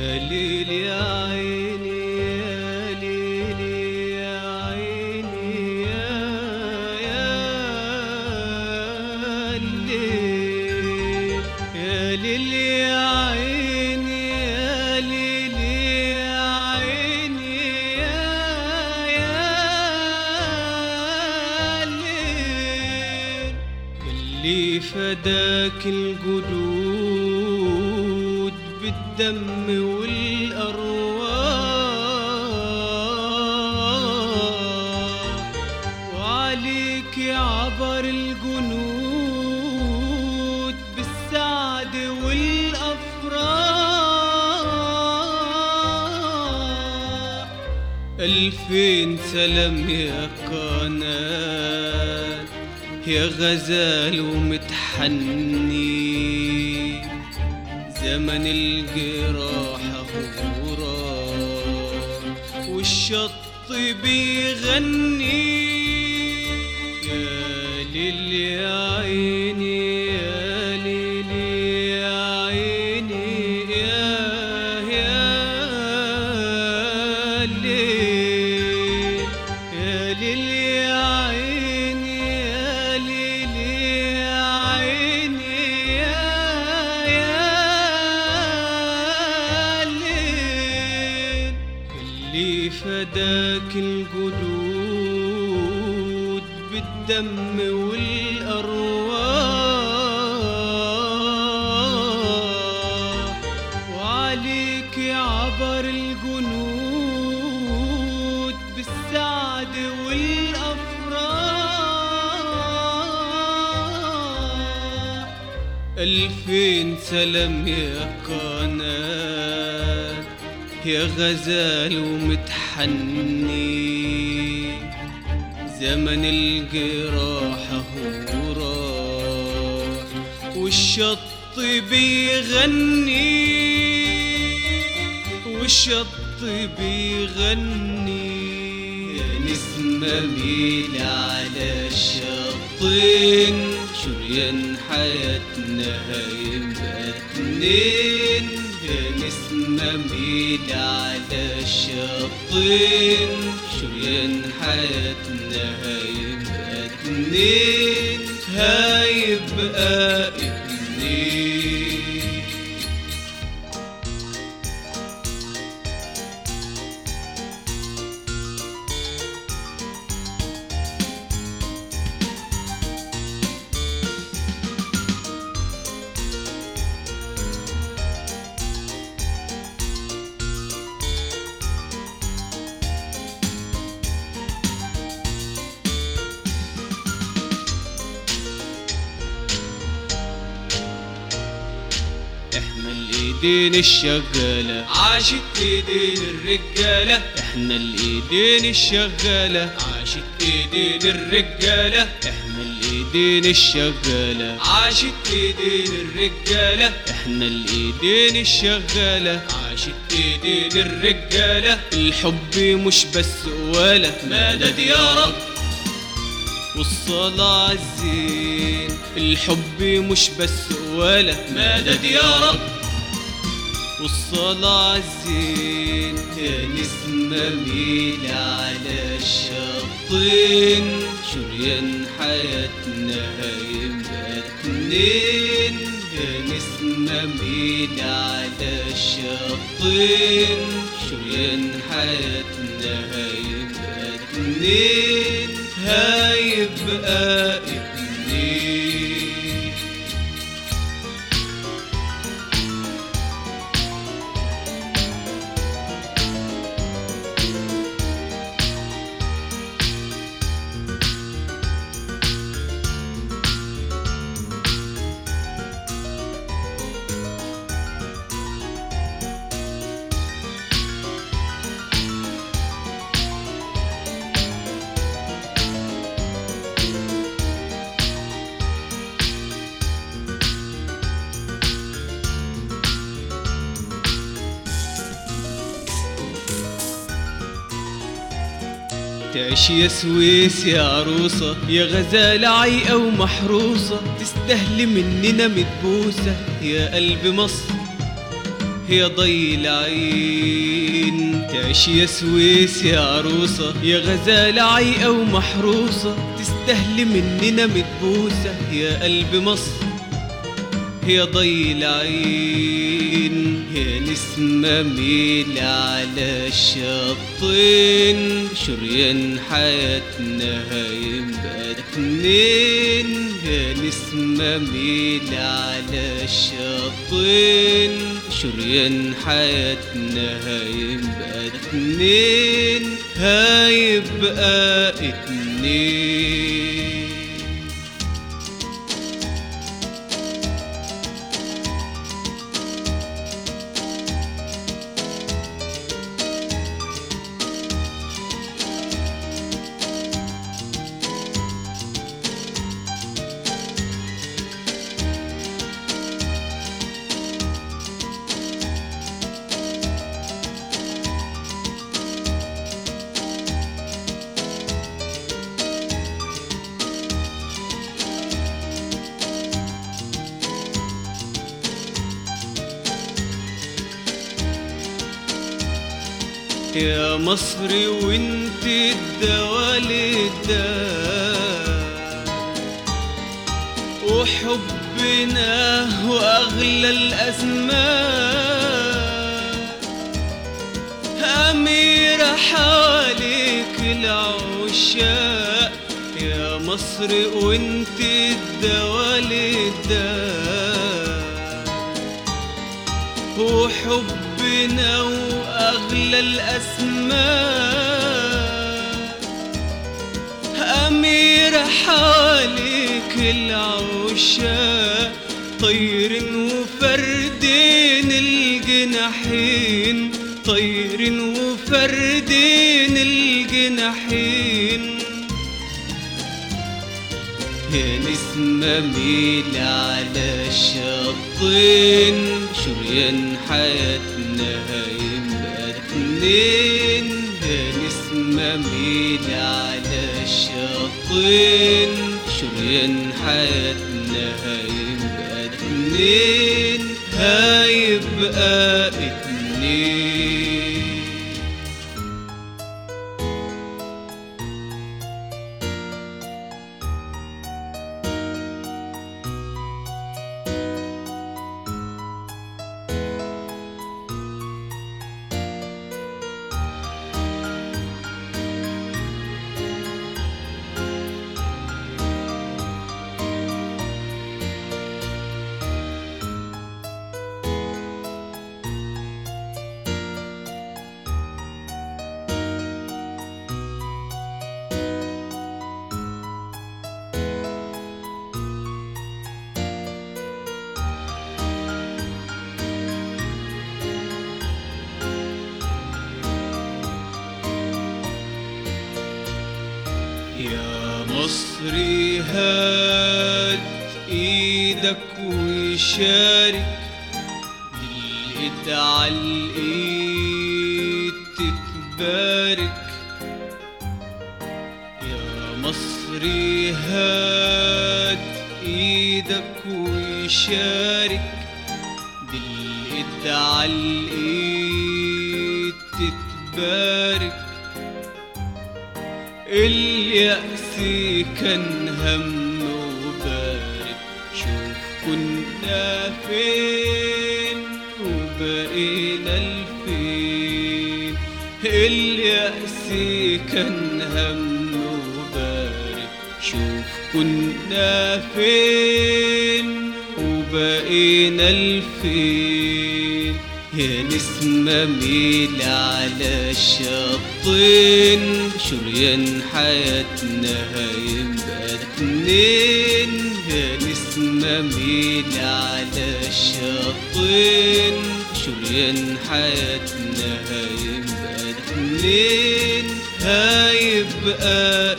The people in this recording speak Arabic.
يا ليل يا عيني يا ليل يا عيني يا يا ليل يا عيني يا ليل يا يا يا اللي فداك الجدود بالدم والأرواح. وعليك عبر الجنود بالسعد والأفراح. ألفين سلام يا قناة يا غزال ومتحني. زمن الجراح راح والشط بيغني. يا ليل فداك الجدود بالدم والأرواح. وعليك عبر الجنود بالسعد والأفراح. ألفين سلام يا قناة. يا غزال ومتحني. زمن الجراح هو راح والشط بيغني. والشط بيغني. يا نسمة ميل على الشطين شريان حياتنا هيبقى اتنين نسمة ميل على الشطين شريان حياتنا هيبقى اتنين هيبقى اتنين الإيدين الشغالة. عاشت إيدين الرجالة. إحنا الإيدين الشغالة. عاشت إيدين الرجالة. إحنا الإيدين الشغالة. عاشت إيدين الرجالة. إحنا الإيدين الشغالة. عاشت إيدين الرجالة. الحب مش بس قوالة مدد يا رب. والصلاة عالزين الحب مش بس ولا. مدد يا رب. والصلاة عالزين يا نسمة ميل على الشطين شريان حياتنا هيبقى اتنين يا نسمة ميل على الشطين شريان حياتنا هيبقى اتنين هيبقى تعيش يا سويس يا عروسة يا غزالة عيقة ومحروسة تستهلي مننا متبوسة يا قلب مصر يا ضي العين تعيش يا سويس يا عروسة يا غزالة عيقة ومحروسة تستهلي مننا متبوسة يا قلب مصر. يا ضي العين يا نسمة ميل على الشطين شريان حياتنا هيبقى اتنين يا نسمة ميل على الشطين شريان حياتنا هيبقى اتنين هيبقى اتنين. يا مصري وانت الدوال الدار. وحبنا وأغلى الأزمان. اميرة حواليك العشاق يا مصر وانت الدوال الدار. وحبنا وأغلى الأسماء. أميرة حواليك العشاق طير وفردين الجناحين. طير وفردين الجناحين. يا نسمة ميل على الشطين شريان حياتنا هيبقى اتنين يا نسمة ميل على الشطين شريان حياتنا هيبقى اتنين هيبقى مصري هات إيدك وشارك بالايد على الايد تتبارك يا مصري هات إيدك وشارك بالايد على الايد اليأس كان هم وبارد. شوف كنا فين وبقينا لفين اليأس كان هم وبارد. شوف كنا فين وبقينا لفين يا نسمة ميل على الشطين شريان حياتنا هيبقى اتنين. يا نسمة ميل على الشطين شريان حياتنا هيبقى اتنين. هيبقى